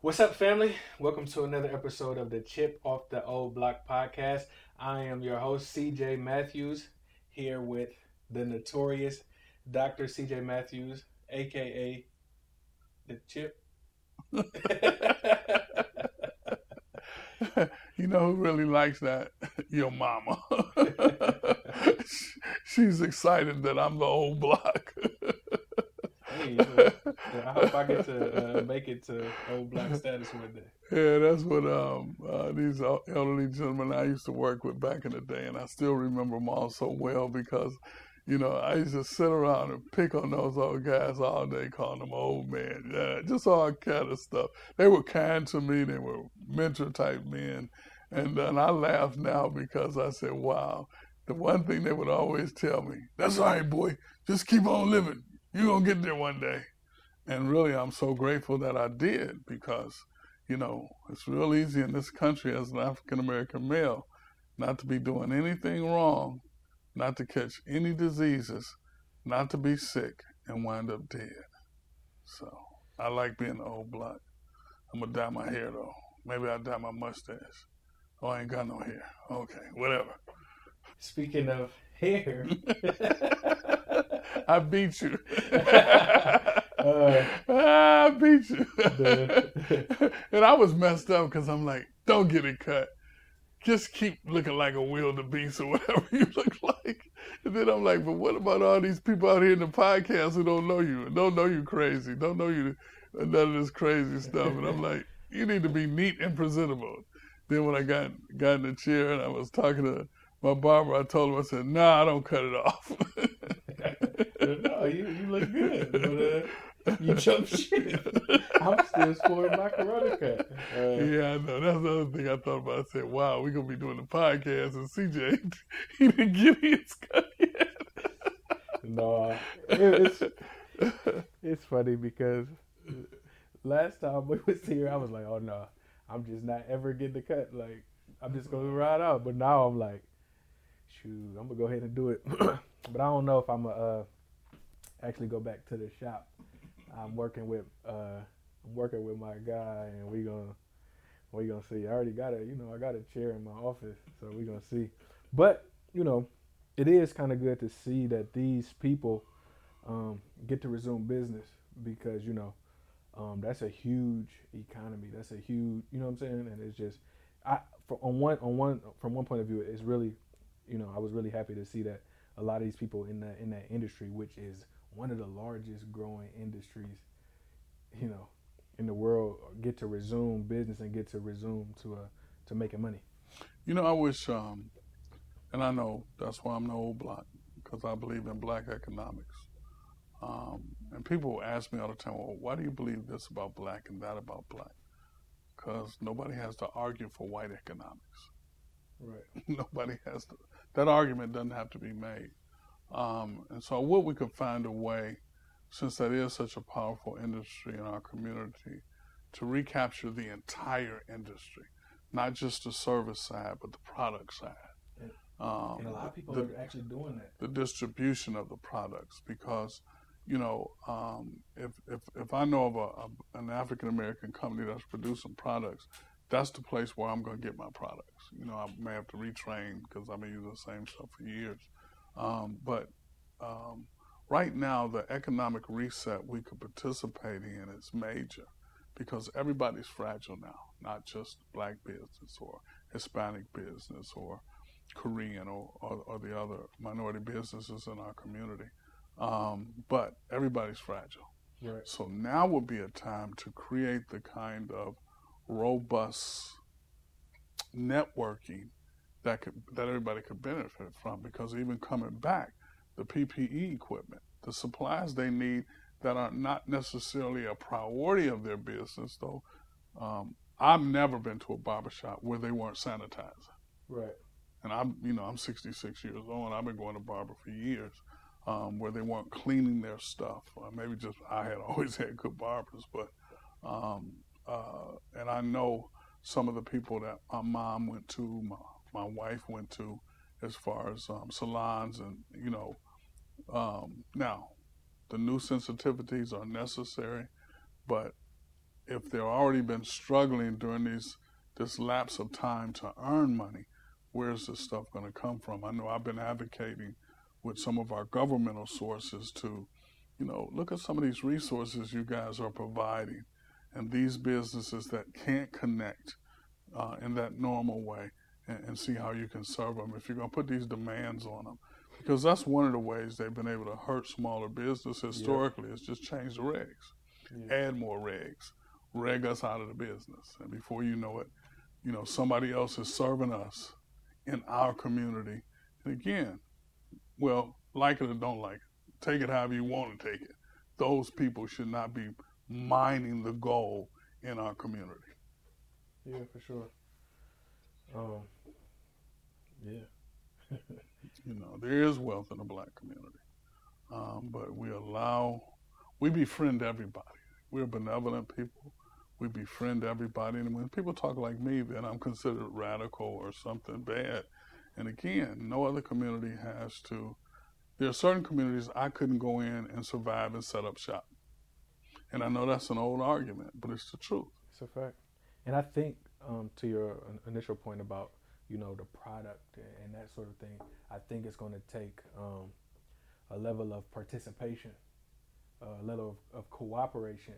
What's up, family? Welcome to another episode of the Chip Off the Old Block podcast. I am your host, CJ Matthews, here with the notorious Dr. CJ Matthews, aka the Chip. you know who really likes that? Your mama. She's excited that I'm the old block. I hope I get to uh, make it to old black status one day. Yeah, that's what um, uh, these elderly gentlemen I used to work with back in the day, and I still remember them all so well because you know, I used to sit around and pick on those old guys all day, calling them old men. Yeah, just all kind of stuff. They were kind to me. They were mentor type men. And then I laugh now because I said, wow, the one thing they would always tell me, that's all right, boy, just keep on living. You're going to get there one day. And really, I'm so grateful that I did because, you know, it's real easy in this country as an African American male not to be doing anything wrong not to catch any diseases, not to be sick and wind up dead. So I like being old blood. I'm gonna dye my hair though. Maybe I'll dye my mustache. Oh, I ain't got no hair. Okay, whatever. Speaking of hair, I beat you. uh, I beat you. and I was messed up because I'm like, don't get it cut just keep looking like a wildebeest or whatever you look like. And then I'm like, but what about all these people out here in the podcast who don't know you, don't know you crazy, don't know you none of this crazy stuff? And I'm like, you need to be neat and presentable. Then when I got got in the chair and I was talking to my barber, I told him, I said, nah, I don't cut it off. No, you, you look good. But, uh, you jump shit. I'm still scoring my Corona cut. Uh, yeah, I know. That's the other thing I thought about. I said, wow, we're going to be doing the podcast, and CJ, he didn't get his cut yet. no, it's, it's funny because last time we was here, I was like, oh, no, I'm just not ever getting the cut. Like, I'm just going to ride out. But now I'm like, shoot, I'm going to go ahead and do it. but I don't know if I'm to uh, actually go back to the shop I'm working with uh, I'm working with my guy, and we gonna we gonna see. I already got a you know I got a chair in my office, so we're gonna see. But you know, it is kind of good to see that these people um, get to resume business because you know um, that's a huge economy. That's a huge you know what I'm saying, and it's just I on one on one from one point of view, it's really you know I was really happy to see that a lot of these people in that in that industry, which is one of the largest growing industries, you know, in the world get to resume business and get to resume to uh, to making money. You know, I wish, um, and I know that's why I'm the old block because I believe in black economics. Um, and people ask me all the time, well, why do you believe this about black and that about black? Because nobody has to argue for white economics. Right. nobody has to. That argument doesn't have to be made. Um, and so, I what we could find a way, since that is such a powerful industry in our community, to recapture the entire industry, not just the service side, but the product side. Um, and a lot of people the, are actually doing that. The distribution of the products, because you know, um, if, if if I know of a, a an African American company that's producing products, that's the place where I'm going to get my products. You know, I may have to retrain because I've been using the same stuff for years. Um, but um, right now, the economic reset we could participate in is major because everybody's fragile now, not just black business or Hispanic business or Korean or, or, or the other minority businesses in our community. Um, but everybody's fragile. Right. So now would be a time to create the kind of robust networking that could that everybody could benefit from because even coming back, the PPE equipment, the supplies they need that are not necessarily a priority of their business, though. Um, I've never been to a barbershop where they weren't sanitizing. Right. And I'm, you know, I'm 66 years old. and I've been going to barber for years, um, where they weren't cleaning their stuff. Uh, maybe just I had always had good barbers, but um, uh, and I know some of the people that my mom went to, my my wife went to as far as um, salons and you know um, now the new sensitivities are necessary but if they've already been struggling during these this lapse of time to earn money, where's this stuff going to come from? I know I've been advocating with some of our governmental sources to, you know, look at some of these resources you guys are providing, and these businesses that can't connect uh, in that normal way, and, and see how you can serve them. If you're going to put these demands on them, because that's one of the ways they've been able to hurt smaller business historically. Yeah. Is just change the regs, yeah. add more regs, reg us out of the business, and before you know it, you know somebody else is serving us in our community. And again, well, like it or don't like it, take it however you want to take it. Those people should not be mining the gold in our community. Yeah, for sure. Um, yeah. you know, there is wealth in the black community, um, but we allow, we befriend everybody. We're benevolent people. We befriend everybody, and when people talk like me, then I'm considered radical or something bad. And again, no other community has to. There are certain communities I couldn't go in and survive and set up shop. And I know that's an old argument, but it's the truth. It's a fact. And I think um, to your initial point about you know the product and that sort of thing, I think it's going to take um, a level of participation, a level of, of cooperation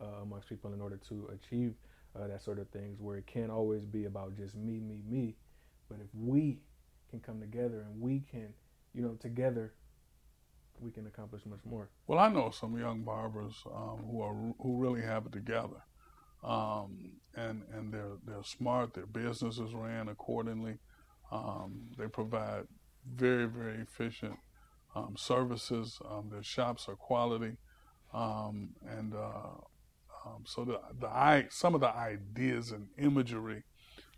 uh, amongst people in order to achieve uh, that sort of things. Where it can't always be about just me, me, me, but if we can come together and we can, you know, together we can accomplish much more. Well, I know some young barbers um, who are who really have it together, um, and and they're they're smart. Their businesses ran accordingly. Um, they provide very very efficient um, services. Um, their shops are quality, um, and uh, so the the I, some of the ideas and imagery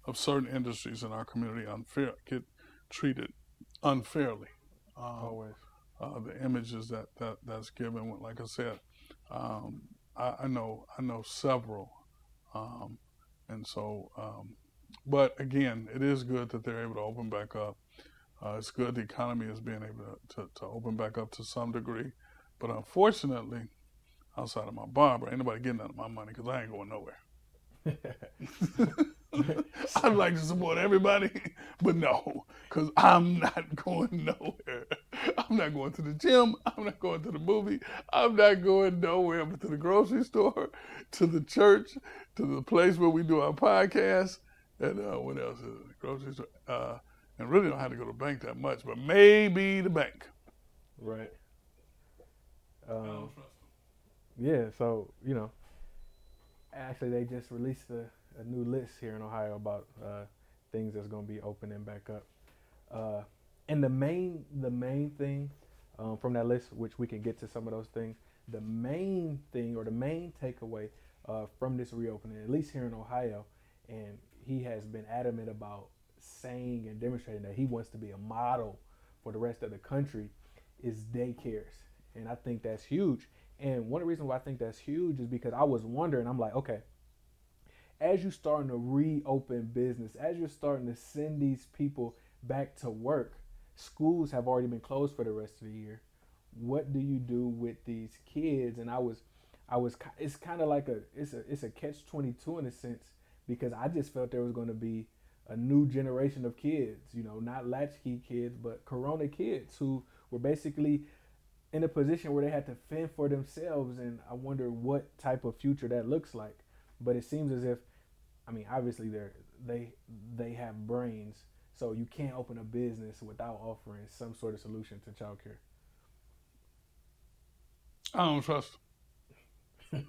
of certain industries in our community unfair get treated unfairly. Um, Always. Uh, the images that, that that's given, like I said, um, I, I, know I know several, um, and so. Um, but again, it is good that they're able to open back up. Uh, it's good the economy is being able to, to, to open back up to some degree, but unfortunately, outside of my barber, ain't nobody getting out of my money because I ain't going nowhere. I'd like to support everybody, but no, because I'm not going nowhere. I'm not going to the gym. I'm not going to the movie. I'm not going nowhere but to the grocery store, to the church, to the place where we do our podcast, and uh, what else is it? Grocery store. Uh, and really don't have to go to the bank that much, but maybe the bank. Right. Um, yeah, so, you know, actually they just released a a new list here in Ohio about uh, things that's going to be opening back up. Uh, and the main the main thing um, from that list, which we can get to some of those things, the main thing or the main takeaway uh, from this reopening, at least here in Ohio, and he has been adamant about saying and demonstrating that he wants to be a model for the rest of the country, is daycares, and I think that's huge. And one reasons why I think that's huge is because I was wondering, I'm like, okay, as you're starting to reopen business, as you're starting to send these people back to work, schools have already been closed for the rest of the year. What do you do with these kids? And I was, I was, it's kind of like a, it's a, it's a catch twenty two in a sense because I just felt there was going to be a new generation of kids, you know, not latchkey kids, but Corona kids who were basically in a position where they had to fend for themselves. And I wonder what type of future that looks like. But it seems as if, I mean, obviously they they they have brains, so you can't open a business without offering some sort of solution to childcare. I don't trust.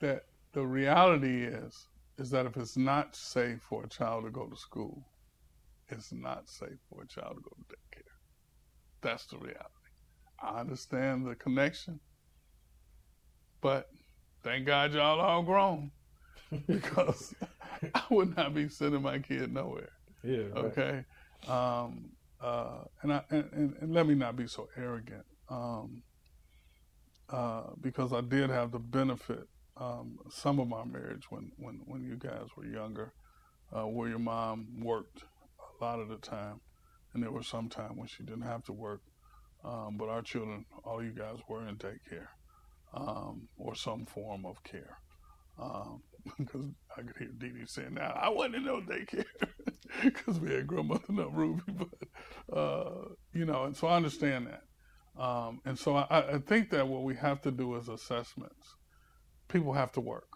that the reality is is that if it's not safe for a child to go to school, it's not safe for a child to go to daycare. That's the reality. I understand the connection. But thank God y'all all grown because I would not be sending my kid nowhere. Yeah. Right. Okay. Um, uh, and, I, and, and, let me not be so arrogant um, uh, because I did have the benefit um, some of my marriage when, when, when you guys were younger, uh, where your mom worked a lot of the time, and there was some time when she didn't have to work. Um, but our children, all you guys were in daycare um, or some form of care. Because um, I could hear Dee Dee saying, "Now I wasn't in no daycare because we had grandmother not Ruby." But uh, you know, and so I understand that. Um, and so I, I, think that what we have to do is assessments. People have to work,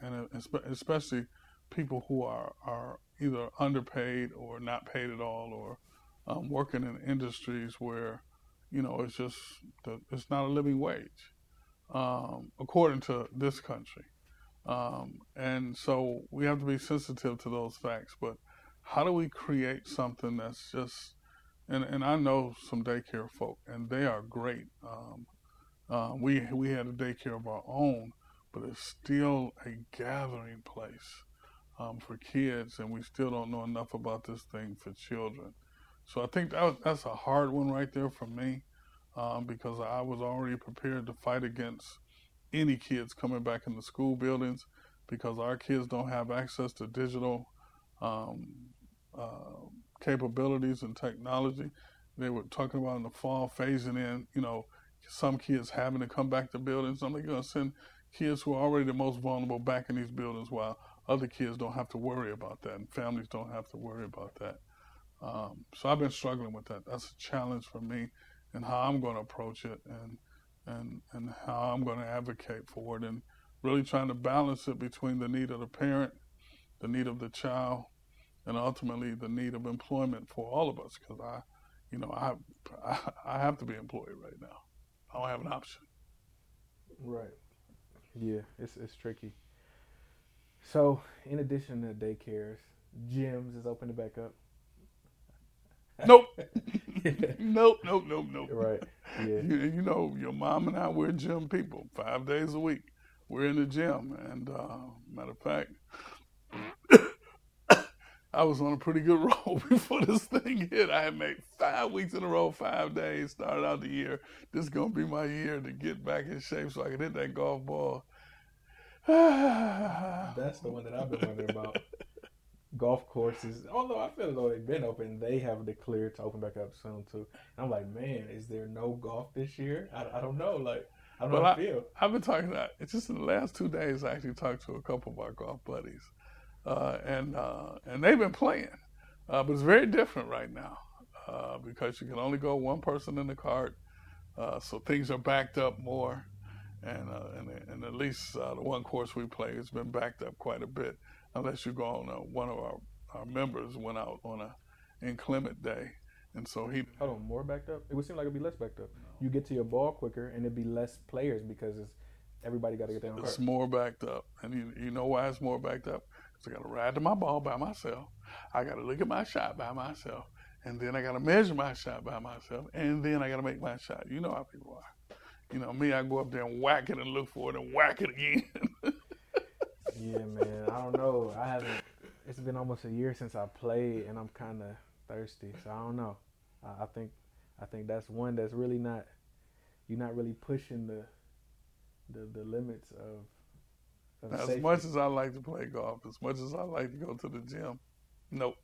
and especially people who are, are either underpaid or not paid at all, or um, working in industries where you know it's just it's not a living wage, um, according to this country. Um, and so we have to be sensitive to those facts. But how do we create something that's just, and, and I know some daycare folk, and they are great. Um, uh, we, we had a daycare of our own, but it's still a gathering place um, for kids, and we still don't know enough about this thing for children. So I think that that's a hard one right there for me um, because I was already prepared to fight against any kids coming back in the school buildings because our kids don't have access to digital um, uh, capabilities and technology. They were talking about in the fall phasing in, you know, some kids having to come back to buildings. I'm going to send kids who are already the most vulnerable back in these buildings while other kids don't have to worry about that and families don't have to worry about that. Um, so I've been struggling with that. That's a challenge for me and how I'm going to approach it and and and how I'm going to advocate for it and really trying to balance it between the need of the parent, the need of the child, and ultimately the need of employment for all of us because I, you know, I, I I have to be employed right now. I don't have an option. Right. Yeah, it's it's tricky. So, in addition to daycares, gyms is opening back up. Nope. nope, nope, nope, nope. Right. Yeah. You, you, know, your mom and I, we're gym people. Five days a week, we're in the gym. And uh, matter of fact, I was on a pretty good roll before this thing hit. I had made five weeks in a row, five days, started out the year. This is going to be my year to get back in shape so I can hit that golf ball. That's the one that I've been wondering about golf courses, although I feel as though they've been open, they have declared to open back up soon too. And I'm like, man, is there no golf this year? I, I don't know. Like, I don't well, know how I, feel. I've been talking about it's just in the last two days. I actually talked to a couple of our golf buddies, uh, and uh, and they've been playing, uh, but it's very different right now uh, because you can only go one person in the cart, uh, so things are backed up more. And, uh, and, and at least the one course we play has been backed up quite a bit unless you go on a, one of our, our members went out on a inclement day. And so he. Hold on, more backed up? It would seem like it'd be less backed up. No. You get to your ball quicker and it'd be less players because it's everybody got to get their own It's more backed up. And you, you know why it's more backed up? Because I got to ride to my ball by myself. I got to look at my shot by myself. And then I got to measure my shot by myself. And then I got to make my shot. You know how people are. You know, me, I go up there and whack it and look for it and whack it again. Yeah, man. I don't know. I haven't. It's been almost a year since I played, and I'm kind of thirsty. So I don't know. I, I think, I think that's one that's really not. You're not really pushing the, the the limits of. of as much as I like to play golf, as much as I like to go to the gym, nope,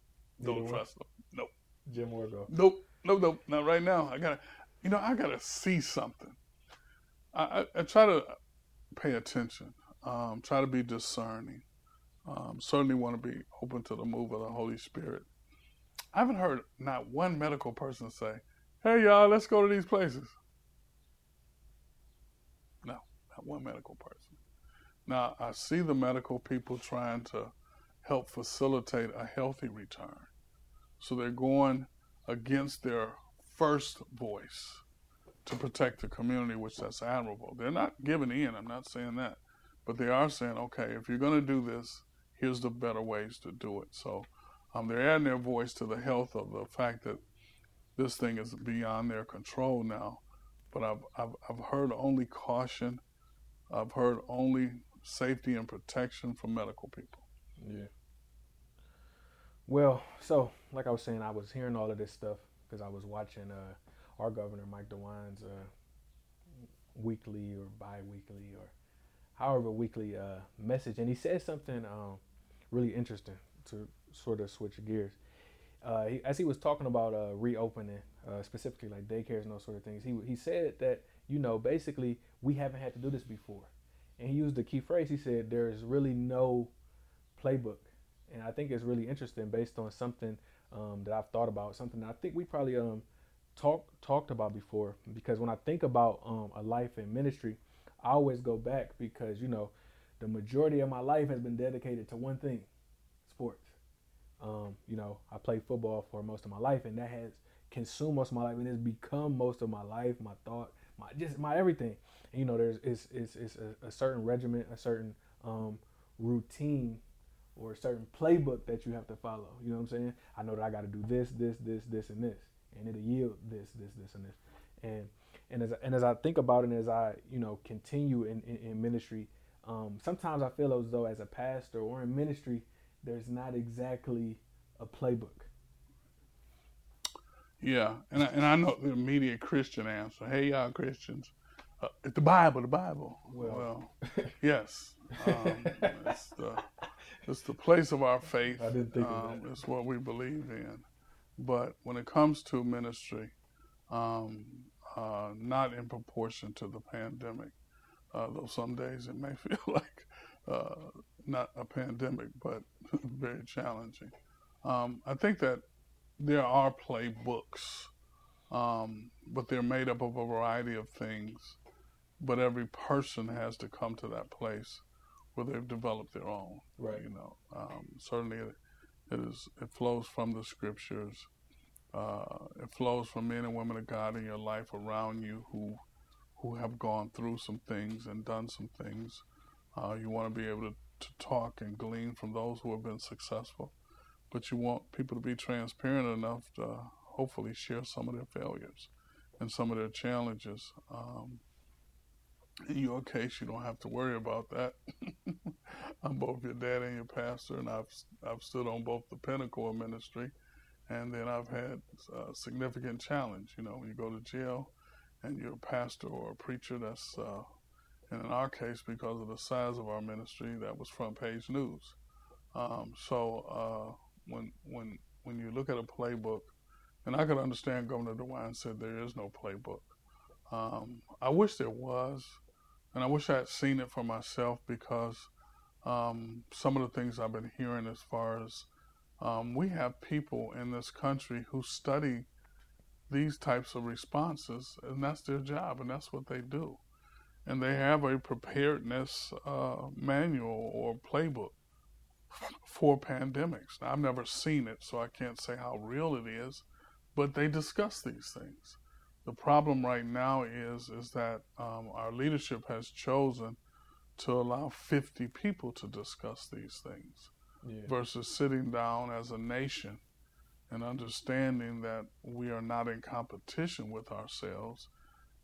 don't trust them. Nope. Gym or golf. Nope, nope, nope. Not right now. I gotta, you know, I gotta see something. I, I, I try to pay attention. Um, try to be discerning. Um, certainly want to be open to the move of the Holy Spirit. I haven't heard not one medical person say, hey, y'all, let's go to these places. No, not one medical person. Now, I see the medical people trying to help facilitate a healthy return. So they're going against their first voice to protect the community, which that's admirable. They're not giving in, I'm not saying that. But they are saying, okay, if you're going to do this, here's the better ways to do it. So um, they're adding their voice to the health of the fact that this thing is beyond their control now. But I've, I've, I've heard only caution. I've heard only safety and protection from medical people. Yeah. Well, so like I was saying, I was hearing all of this stuff because I was watching uh, our governor Mike DeWine's uh, weekly or bi-weekly or however weekly uh, message, and he said something um, really interesting to sort of switch gears. uh, he, as he was talking about uh, reopening, uh, specifically like daycares and those sort of things, he he said that you know basically we haven't had to do this before, and he used the key phrase. He said there is really no playbook, and I think it's really interesting based on something um, that I've thought about, something that I think we probably um talked talked about before. Because when I think about um, a life in ministry, I always go back because you know the majority of my life has been dedicated to one thing, sports. Um, you know, I played football for most of my life, and that has consumed most of my life, and it's become most of my life, my thought, my just my everything. And, you know, there's it's it's, it's a, a certain regiment, a certain um, routine, or a certain playbook that you have to follow. You know what I'm saying? I know that I got to do this, this, this, this, and this, and it'll yield this, this, this, and this. And and as and as I think about it, and as I you know continue in, in, in ministry, um, sometimes I feel as though as a pastor or in ministry there's not exactly a playbook. Yeah, and I, and I know the immediate Christian answer. Hey, y'all Christians, uh, it's the Bible. The Bible. Well, well yes, um, it's the it's the place of our faith. I didn't think um. It's what we believe in. But when it comes to ministry, um, uh, not in proportion to the pandemic, uh, though some days it may feel like uh, not a pandemic, but very challenging. Um, I think that there are playbooks, um, but they're made up of a variety of things. But every person has to come to that place where they've developed their own. Right. You know, um, certainly it, it is. It flows from the scriptures. Uh, it flows from men and women of God in your life around you who who have gone through some things and done some things. Uh, you want to be able to to talk and glean from those who have been successful, but you want people to be transparent enough to hopefully share some of their failures and some of their challenges. Um, in your case, you don't have to worry about that. I'm both your dad and your pastor, and I've I've stood on both the pinnacle of ministry, and then I've had a significant challenge. You know, when you go to jail, and you're a pastor or a preacher, that's uh, and in our case, because of the size of our ministry, that was front page news. Um, so uh, when when when you look at a playbook, and I could understand Governor DeWine said there is no playbook. Um, I wish there was, and I wish I had seen it for myself because um, some of the things I've been hearing as far as um, we have people in this country who study these types of responses, and that's their job, and that's what they do and they have a preparedness uh, manual or playbook for pandemics. Now, I've never seen it, so I can't say how real it is, but they discuss these things. The problem right now is is that um, our leadership has chosen to allow 50 people to discuss these things yeah. versus sitting down as a nation and understanding that we are not in competition with ourselves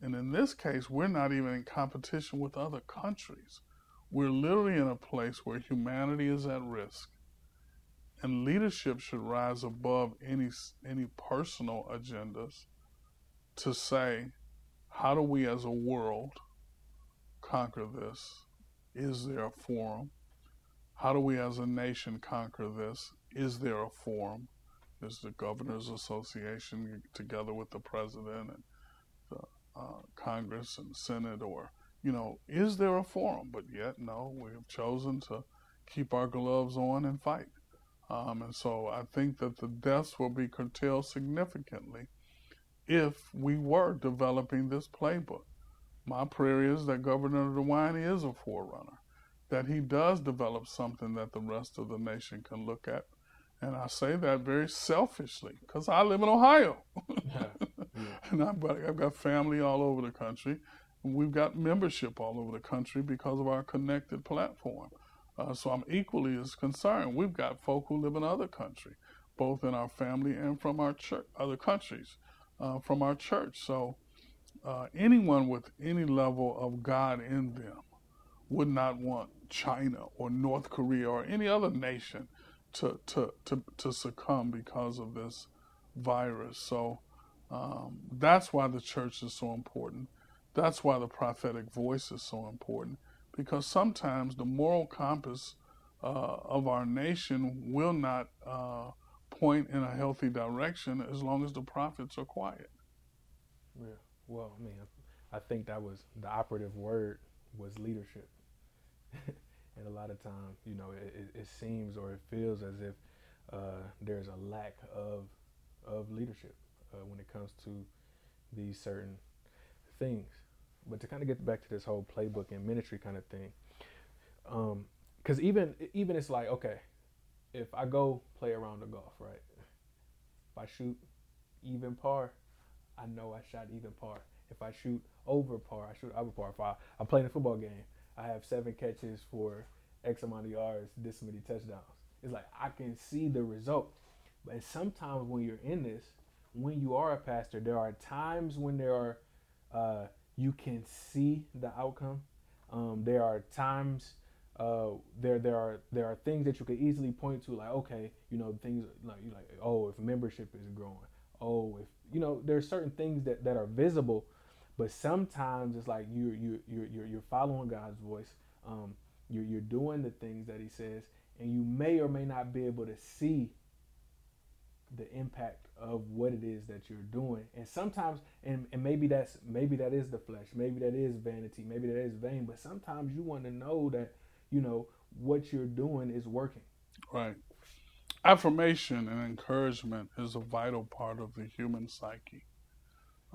and in this case, we're not even in competition with other countries. We're literally in a place where humanity is at risk. And leadership should rise above any, any personal agendas to say, how do we as a world conquer this? Is there a forum? How do we as a nation conquer this? Is there a forum? Is the Governors Association together with the president and the uh, Congress and Senate, or you know, is there a forum? But yet, no, we have chosen to keep our gloves on and fight. Um, and so I think that the deaths will be curtailed significantly if we were developing this playbook. My prayer is that Governor DeWine is a forerunner, that he does develop something that the rest of the nation can look at. And I say that very selfishly because I live in Ohio. yeah. and I've got, I've got family all over the country. We've got membership all over the country because of our connected platform. Uh, so I'm equally as concerned. We've got folk who live in other countries, both in our family and from our church, other countries, uh, from our church. So uh, anyone with any level of God in them would not want China or North Korea or any other nation to, to, to, to succumb because of this virus. So um, that's why the church is so important. That's why the prophetic voice is so important, because sometimes the moral compass uh, of our nation will not uh, point in a healthy direction as long as the prophets are quiet. Yeah. Well, I mean, I think that was the operative word was leadership. and a lot of times, you know, it, it, seems or it feels as if uh, there's a lack of of leadership uh, when it comes to these certain things. But to kind of get back to this whole playbook and ministry kind of thing, because um, even even it's like okay, if I go play around the golf, right? If I shoot even par, I know I shot even par. If I shoot over par, I shoot over par. If I, I'm playing a football game, I have seven catches for X amount of yards, this many touchdowns. It's like I can see the result. But sometimes when you're in this, when you are a pastor, there are times when there are uh, you can see the outcome. Um, there are times uh, there there are there are things that you could easily point to, like okay, you know things like you like oh if membership is growing, oh if you know there are certain things that, that are visible, but sometimes it's like you you you you're, you're following God's voice, um, you're you're doing the things that He says, and you may or may not be able to see the impact of what it is that you're doing. And sometimes and, and maybe that's maybe that is the flesh maybe that is vanity maybe that is vain but sometimes you want to know that you know what you're doing is working. Right. Affirmation and encouragement is a vital part of the human psyche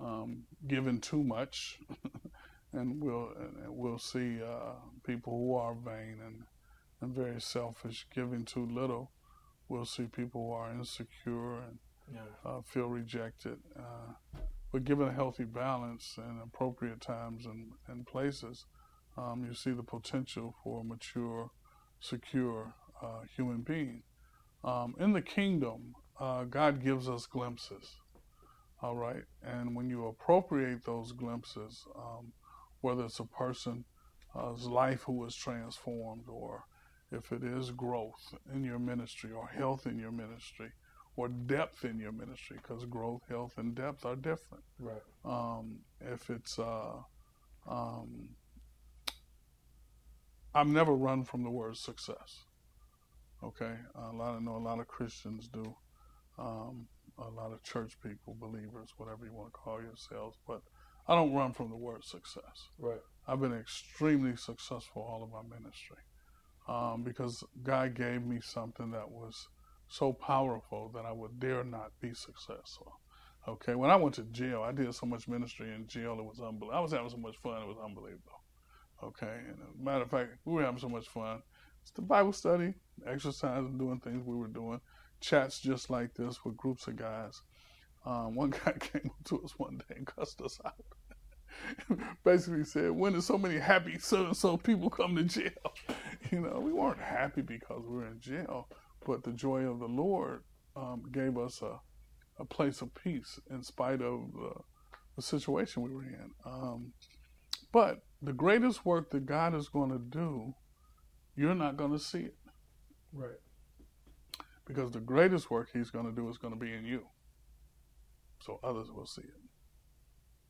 um, given too much and we'll and we'll see uh, people who are vain and and very selfish giving too little we'll see people who are insecure and yeah. uh, feel rejected. Uh, but given a healthy balance and appropriate times and, and places, um, you see the potential for a mature, secure uh, human being. Um, in the kingdom, uh, God gives us glimpses, all right? And when you appropriate those glimpses, um, whether it's a person's life who is transformed or if it is growth in your ministry or health in your ministry or depth in your ministry, because growth, health, and depth are different. Right. Um, if it's, uh, um, I've never run from the word success. Okay, a lot I know a lot of Christians do, um, a lot of church people, believers, whatever you want to call yourselves, but I don't run from the word success. Right. I've been extremely successful all of my ministry um, because God gave me something that was so powerful that I would dare not be successful. Okay, when I went to jail, I did so much ministry in jail, it was unbelievable. I was having so much fun, it was unbelievable. Okay, and as a matter of fact, we were having so much fun. It's the Bible study, exercise, and doing things we were doing, chats just like this with groups of guys. Um, one guy came up to us one day and cussed us out. basically said, when did so many happy so and so people come to jail? You know, we weren't happy because we were in jail, but the joy of the Lord um, gave us a, a place of peace in spite of the, the situation we were in. Um, but the greatest work that God is going to do, you're not going to see it. Right. Because the greatest work He's going to do is going to be in you. So others will see it.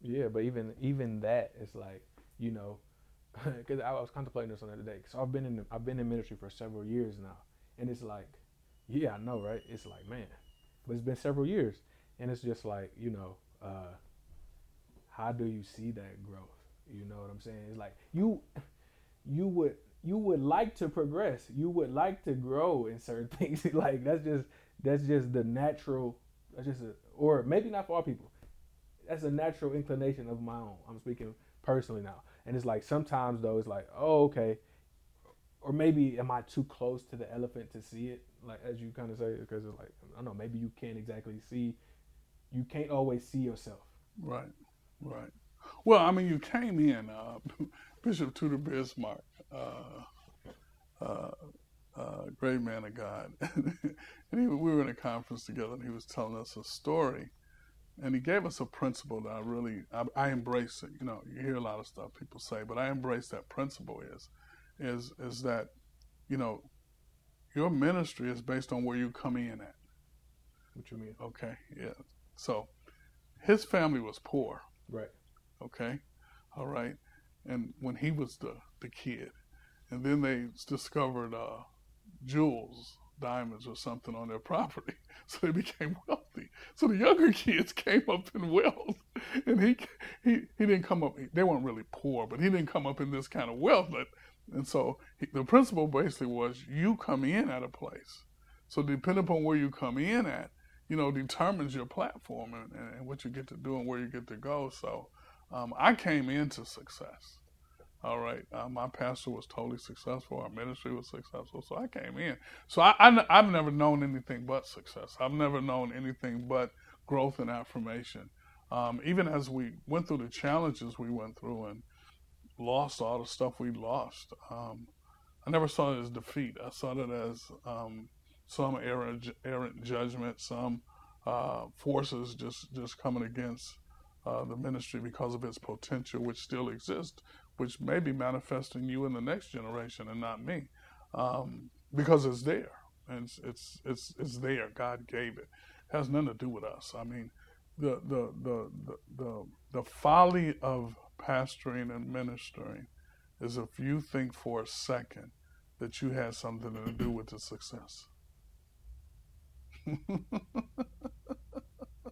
Yeah, but even even that is like you know, because I was contemplating this on the other day. So I've been in I've been in ministry for several years now, and it's like, yeah, I know, right? It's like, man, but it's been several years, and it's just like you know, uh, how do you see that growth? You know what I'm saying? It's like you you would you would like to progress. You would like to grow in certain things. like that's just that's just the natural. That's just a, or maybe not for all people that's a natural inclination of my own. I'm speaking personally now, and it's like sometimes though it's like, oh okay, or maybe am I too close to the elephant to see it? Like as you kind of say, because it's like I don't know, maybe you can't exactly see, you can't always see yourself. Right, right. Well, I mean, you came in, uh, Bishop Tudor Bismarck, uh, uh, uh, great man of God, and he, we were in a conference together, and he was telling us a story and he gave us a principle that I really I, I, embrace it. You know, you hear a lot of stuff people say, but I embrace that principle is is is that you know your ministry is based on where you come in at. What you mean? Okay, yeah. So his family was poor. Right. Okay. All right. And when he was the the kid, and then they discovered uh, jewels diamonds or something on their property. So they became wealthy. So the younger kids came up in wealth, and he he he didn't come up. They weren't really poor, but he didn't come up in this kind of wealth. But, and so he, the principle basically was you come in at a place. So depending upon where you come in at, you know, determines your platform and, and what you get to do and where you get to go. So um, I came into success. All right. Uh, my pastor was totally successful. Our ministry was successful. So I came in. So I, I, have never known anything but success. I've never known anything but growth and affirmation. Um, even as we went through the challenges we went through and lost all the stuff we lost, um, I never saw it as defeat. I saw it as um, some errant, errant judgment, some uh, forces just, just coming against uh, the ministry because of its potential, which still exists, which may be manifesting you in the next generation and not me, um, because it's there and it's, it's it's it's there. God gave it. it. Has nothing to do with us. I mean, the the the the the, the folly of pastoring and ministering is if you think for a second that you had something to do with the success.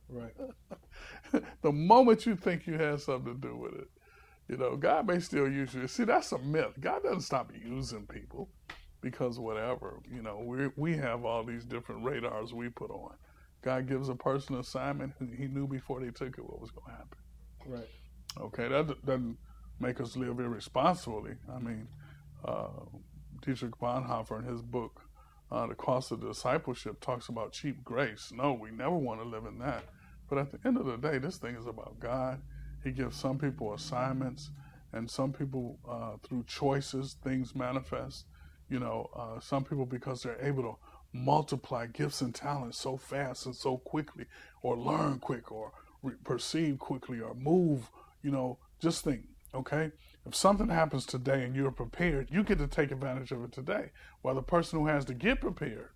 right. the moment you think you had something to do with it, you know, God may still use you. See, that's a myth. God doesn't stop using people because whatever. You know, we we have all these different radars we put on. God gives a person an assignment. And He knew before they took it what was going to happen. Right. Okay, that doesn't make us live irresponsibly. I mean, uh, Dietrich Bonhoeffer in his book, uh, The Cost of Discipleship, talks about cheap grace. No, we never want to live in that. But at the end of the day, this thing is about God he gives some people assignments, and some people, uh, through choices, things manifest. You know, uh, some people, because they're able to multiply gifts and talents so fast and so quickly, or learn quick, or re- perceive quickly, or move, you know, just think, okay? If something happens today and you're prepared, you get to take advantage of it today. While the person who has to get prepared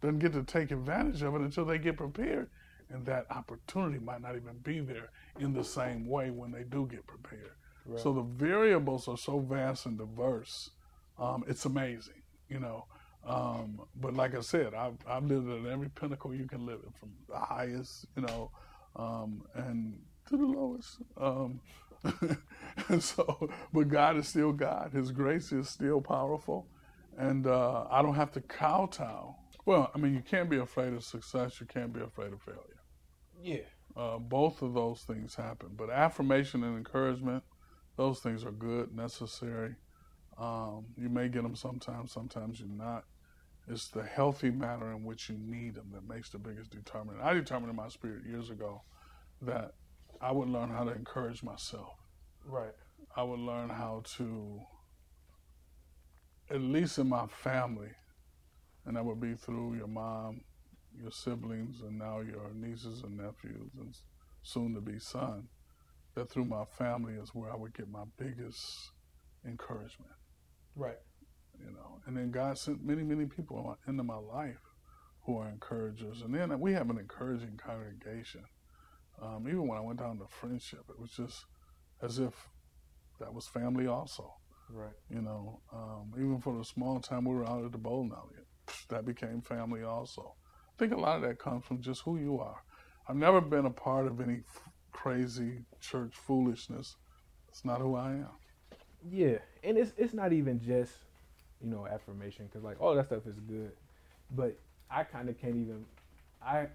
doesn't get to take advantage of it until they get prepared and that opportunity might not even be there in the same way when they do get prepared. Right. So the variables are so vast and diverse. Um, it's amazing, you know. Um, but like I said, I've, I've lived at every pinnacle you can live at, from the highest, you know, um, and to the lowest. Um, and so, but God is still God. His grace is still powerful, and uh, I don't have to kowtow. Well, I mean, you can't be afraid of success. You can't be afraid of failure. Yeah. Uh, both of those things happen. But affirmation and encouragement, those things are good, necessary. Um, you may get them sometimes, sometimes you're not. It's the healthy manner in which you need them that makes the biggest determinant. I determined in my spirit years ago that I would learn how to encourage myself. Right. I would learn how to, at least in my family, and that would be through your mom, your siblings and now your nieces and nephews and soon to be son, that through my family is where I would get my biggest encouragement. Right. You know, and then God sent many, many people into my life who are encouragers. And then we have an encouraging congregation. Um, even when I went down to friendship, it was just as if that was family also. Right. You know, um, even for the small time we were out at the bowling alley, that became family also. I think a lot of that comes from just who you are. I've never been a part of any f- crazy church foolishness. It's not who I am. Yeah, and it's it's not even just you know affirmation because like all that stuff is good, but I kind of can't even I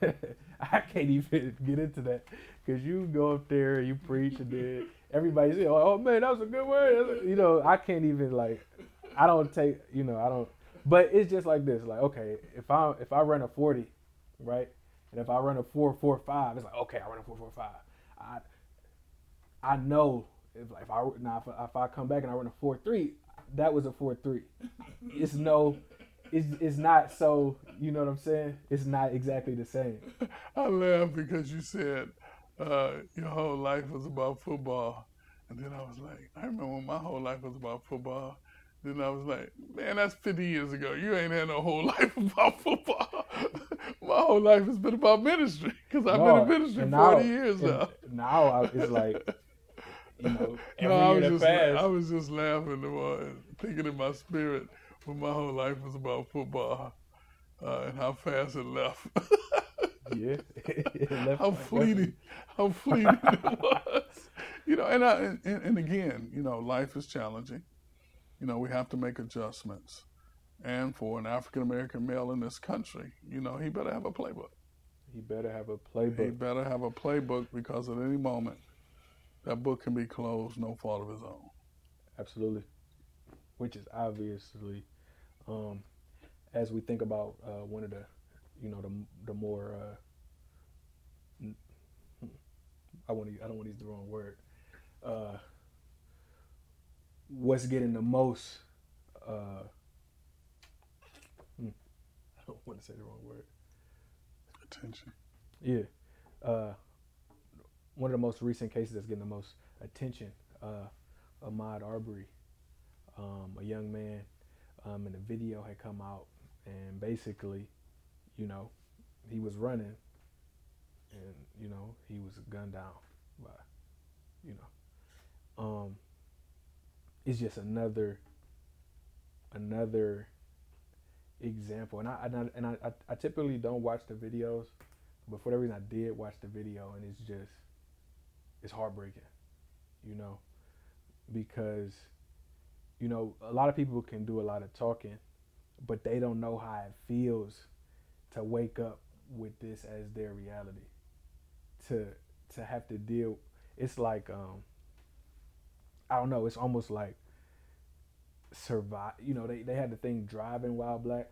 I can't even get into that because you go up there and you preach and then everybody say, "Oh, oh man, that was a good word," you know. I can't even like I don't take you know I don't but it's just like this. Like, okay, if I if I run a forty, right, and if I run a four four five, it's like okay, I run a four four five. I I know if if I now if, if I come back and I run a four three, that was a four three. It's no. It's, it's not so you know what I'm saying. It's not exactly the same. I laugh because you said uh, your whole life was about football, and then I was like, I remember my whole life was about football, then I was like, man, that's 50 years ago. You ain't had no whole life about football. My whole life has been about ministry because I've no, been in ministry 40 now, years now. Now it's like, you know, no, I was just, I was just laughing, thinking in my spirit, but my whole life was about football uh, and how fast it left. yeah, how fleeting, how fleeting it was. You know, and, I, and and again, you know, life is challenging. You know, we have to make adjustments. And for an African American male in this country, you know, he better have a playbook. He better have a playbook. He better have a playbook because at any moment, that book can be closed, no fault of his own. Absolutely. Which is obviously, um, as we think about uh, one of the, you know, the the more, uh, I want to, I don't want to use the wrong word. Uh, what's getting the most? Uh, hmm, I don't want to say the wrong word. Attention. Yeah. Uh, one of the most recent cases that's getting the most attention, uh, Ahmaud Arbery, um, a young man, um, and the video had come out, and basically, you know, he was running, and you know he was gunned down by, you know, um, it's just another, another example, and I and I, and I, I typically don't watch the videos, but for whatever reason I did watch the video, and it's just it's heartbreaking, you know, because, you know, a lot of people can do a lot of talking, but they don't know how it feels to wake up with this as their reality. To to have to deal, it's like um, I don't know. It's almost like survive. You know, they they had the thing driving while black,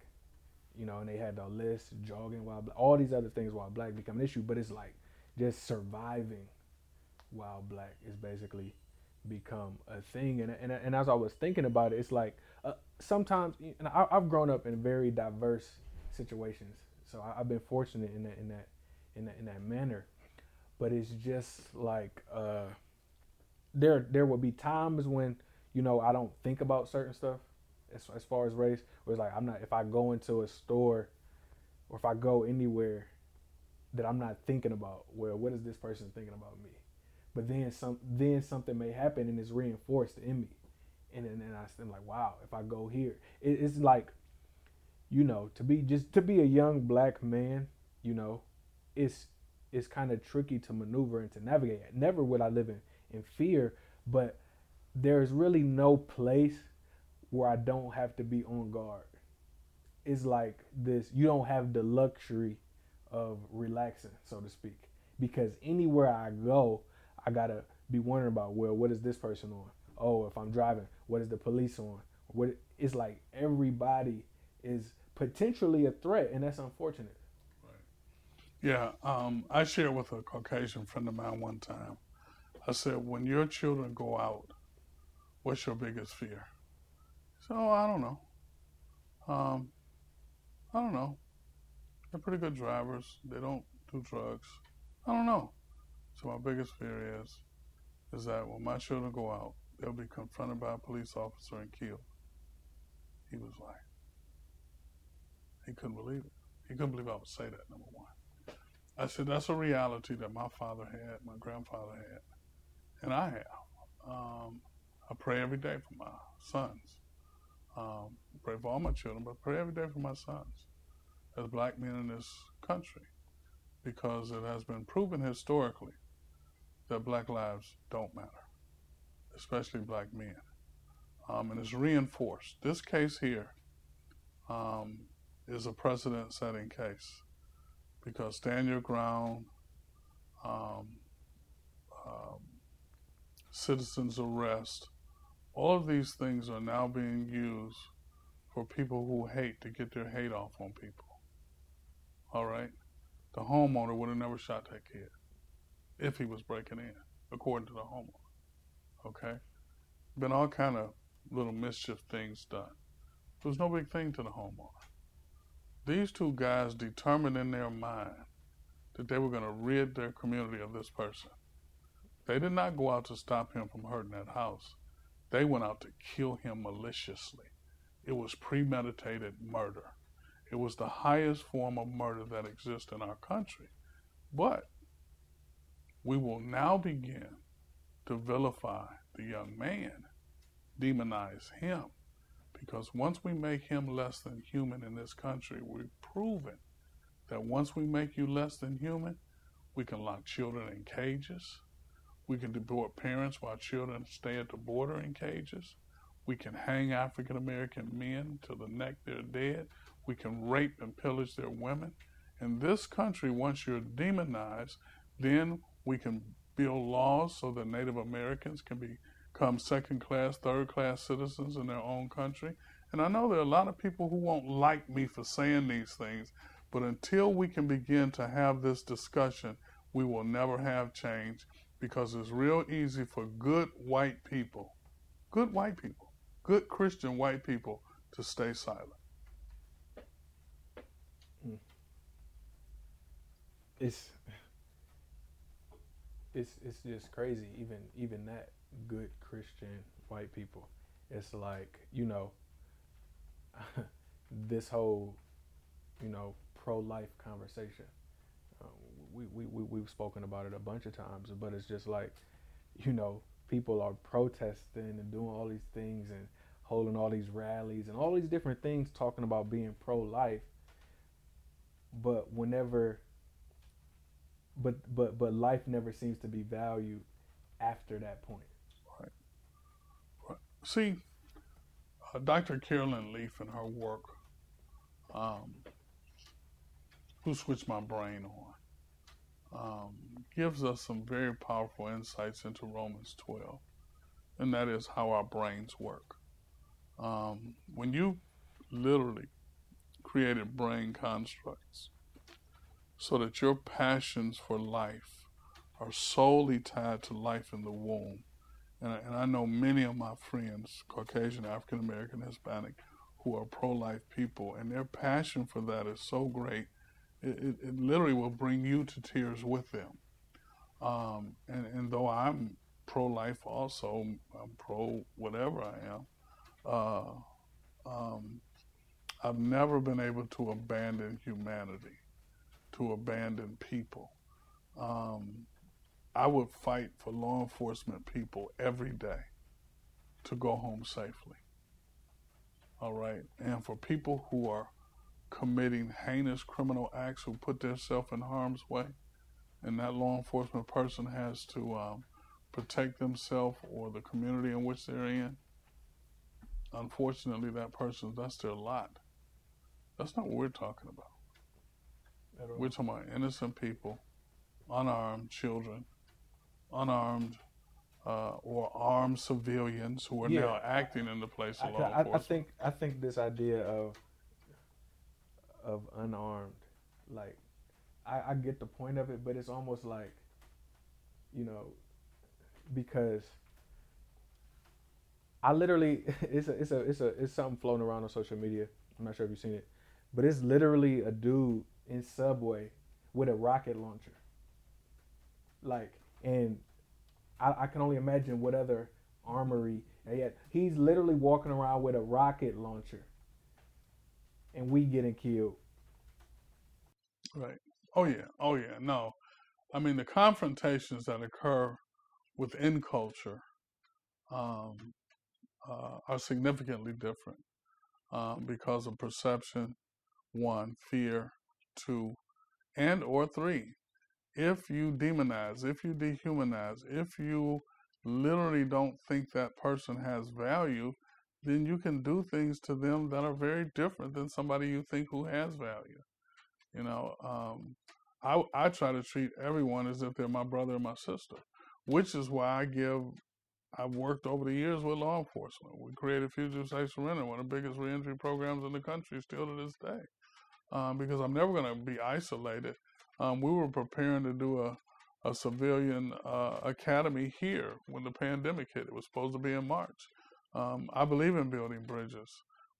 you know, and they had the list jogging while black. All these other things while black become an issue, but it's like just surviving while black is basically become a thing. And and, and as I was thinking about it, it's like uh, sometimes, and I, have grown up in very diverse situations, so I, have been fortunate in that in that in that in that manner. But it's just like uh, there there will be times when you know I don't think about certain stuff as as far as race. Where it's like I'm not if I go into a store or if I go anywhere that I'm not thinking about, well, what is this person thinking about me? but then some then something may happen and it's reinforced in me and then I, am like wow if i go here it, it's like you know to be just to be a young black man you know it's it's kind of tricky to maneuver and to navigate never would i live in in fear but there's really no place where i don't have to be on guard it's like this you don't have the luxury of relaxing so to speak because anywhere i go I gotta be wondering about well, what is this person on? Oh, if I'm driving, what is the police on? What it's like everybody is potentially a threat, and that's unfortunate. Right. Yeah, um, I shared with a Caucasian friend of mine one time. I said, when your children go out, what's your biggest fear? Said, oh, I don't know. Um, I don't know. They're pretty good drivers. They don't do drugs. I don't know. So my biggest fear is, is that when my children go out, they'll be confronted by a police officer and killed. He was like, he couldn't believe it. He couldn't believe I would say that, number one. I said, that's a reality that my father had, my grandfather had, and I have. Um, I pray every day for my sons. Um, pray for all my children, but I pray every day for my sons as black men in this country because it has been proven historically that black lives don't matter, especially black men. Um, and it's reinforced. This case here um, is a precedent setting case because stand your ground, um, um, citizens arrest, all of these things are now being used for people who hate to get their hate off on people. All right? The homeowner would have never shot that kid if he was breaking in, according to the homeowner. Okay? Been all kind of little mischief things done. It was no big thing to the homeowner. These two guys determined in their mind that they were going to rid their community of this person. They did not go out to stop him from hurting that house. They went out to kill him maliciously. It was premeditated murder. It was the highest form of murder that exists in our country. But we will now begin to vilify the young man, demonize him, Because once we make him less than human in this country, we've proven that once we make you less than human, we can lock children in cages. We can deport parents while children stay at the border in cages. We can hang African American men to the neck they're dead. We can rape and pillage their women. In this country, once you're demonized, then we can build laws so that Native Americans can become second class, third class citizens in their own country. And I know there are a lot of people who won't like me for saying these things, but until we can begin to have this discussion, we will never have change because it's real easy for good white people, good white people, good Christian white people to stay silent. Hmm. It's it's it's just crazy. Even even that good Christian white people, it's like you know this whole you know pro life conversation we, we, we, we've spoken about it a bunch of times, but it's just like, you know, people are protesting and doing all these things and holding all these rallies and all these different things talking about being pro life. But whenever, but, but, but life never seems to be valued after that point. Right. right. See, uh, Dr. Caroline Leaf and her work, um, who switched my brain on, um, gives us some very powerful insights into Romans 12, and that is how our brains work. Um, when you literally created brain constructs so that your passions for life are solely tied to life in the womb, and I, and I know many of my friends, Caucasian, African American, Hispanic, who are pro life people, and their passion for that is so great it, it, it literally will bring you to tears with them. Um, and, and though I'm pro life also, I'm pro whatever I am, uh, um, I've never been able to abandon humanity, to abandon people. Um, I would fight for law enforcement people every day to go home safely. All right. And for people who are committing heinous criminal acts who put themselves in harm's way, and that law enforcement person has to um, protect themselves or the community in which they're in. Unfortunately, that person, that's their lot. That's not what we're talking about. We're talking about innocent people, unarmed children, unarmed uh, or armed civilians who are yeah. now acting in the place of I, law enforcement. I, I think I think this idea of of unarmed. Like, I, I get the point of it, but it's almost like, you know, because I literally it's a it's a it's a it's something floating around on social media. I'm not sure if you've seen it, but it's literally a dude in Subway with a rocket launcher. Like, and I, I can only imagine what other armory. And yet he's literally walking around with a rocket launcher and we getting killed. Right. Oh yeah. Oh yeah. No, I mean the confrontations that occur within culture um, uh, are significantly different um, because of perception, one, fear, two, and or three. If you demonize, if you dehumanize, if you literally don't think that person has value, then you can do things to them that are very different than somebody you think who has value. You know, um, I, I try to treat everyone as if they're my brother and my sister, which is why I give. I've worked over the years with law enforcement. We created Fugitive Safe Surrender, one of the biggest reentry programs in the country, still to this day, um, because I'm never going to be isolated. Um, we were preparing to do a a civilian uh, academy here when the pandemic hit. It was supposed to be in March. Um, I believe in building bridges,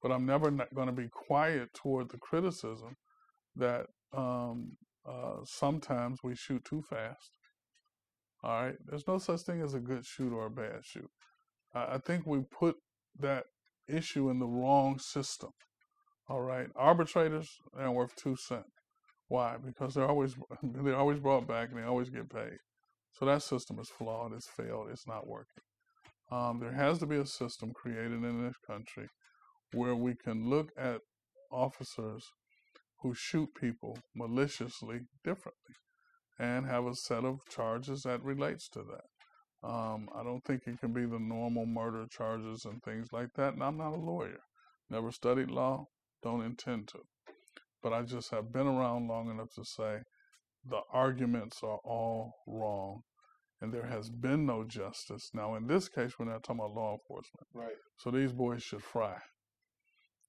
but I'm never going to be quiet toward the criticism that um, uh, sometimes we shoot too fast. All right, there's no such thing as a good shoot or a bad shoot. I, I think we put that issue in the wrong system. All right, arbitrators are worth two cents. Why? Because they're always they're always brought back and they always get paid. So that system is flawed. It's failed. It's not working. Um, there has to be a system created in this country where we can look at officers who shoot people maliciously differently and have a set of charges that relates to that. Um, I don't think it can be the normal murder charges and things like that. And I'm not a lawyer, never studied law, don't intend to. But I just have been around long enough to say the arguments are all wrong and there has been no justice. Now, in this case, we're not talking about law enforcement. Right. So these boys should fry.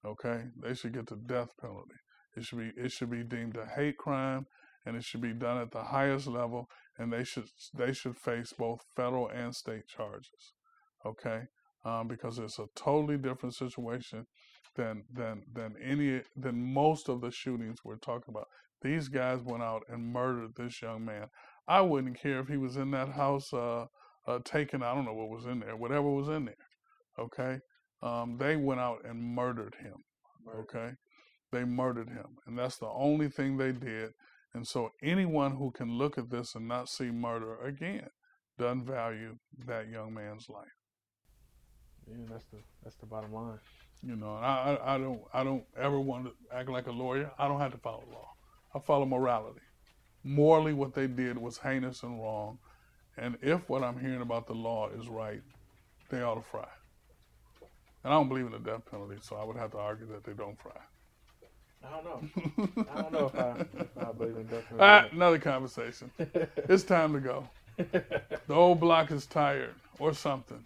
Okay, they should get the death penalty. It should be it should be deemed a hate crime, and it should be done at the highest level. And they should they should face both federal and state charges. Okay, um, because it's a totally different situation than than than any than most of the shootings we're talking about. These guys went out and murdered this young man. I wouldn't care if he was in that house uh, uh, taking, I don't know what was in there, whatever was in there. Okay. Um, they went out and murdered him. Okay. They murdered him. And that's the only thing they did. And so anyone who can look at this and not see murder again doesn't value that young man's life. Yeah, that's the that's the bottom line. You know, I I don't I don't ever want to act like a lawyer. I don't have to follow law. I follow morality morally what they did was heinous and wrong. And if what I'm hearing about the law is right, they ought to fry. And I don't believe in the death penalty, so I would have to argue that they don't fry. I don't know. I don't know if I, if I believe in death penalty. Ah, another conversation. it's time to go. The old block is tired or something.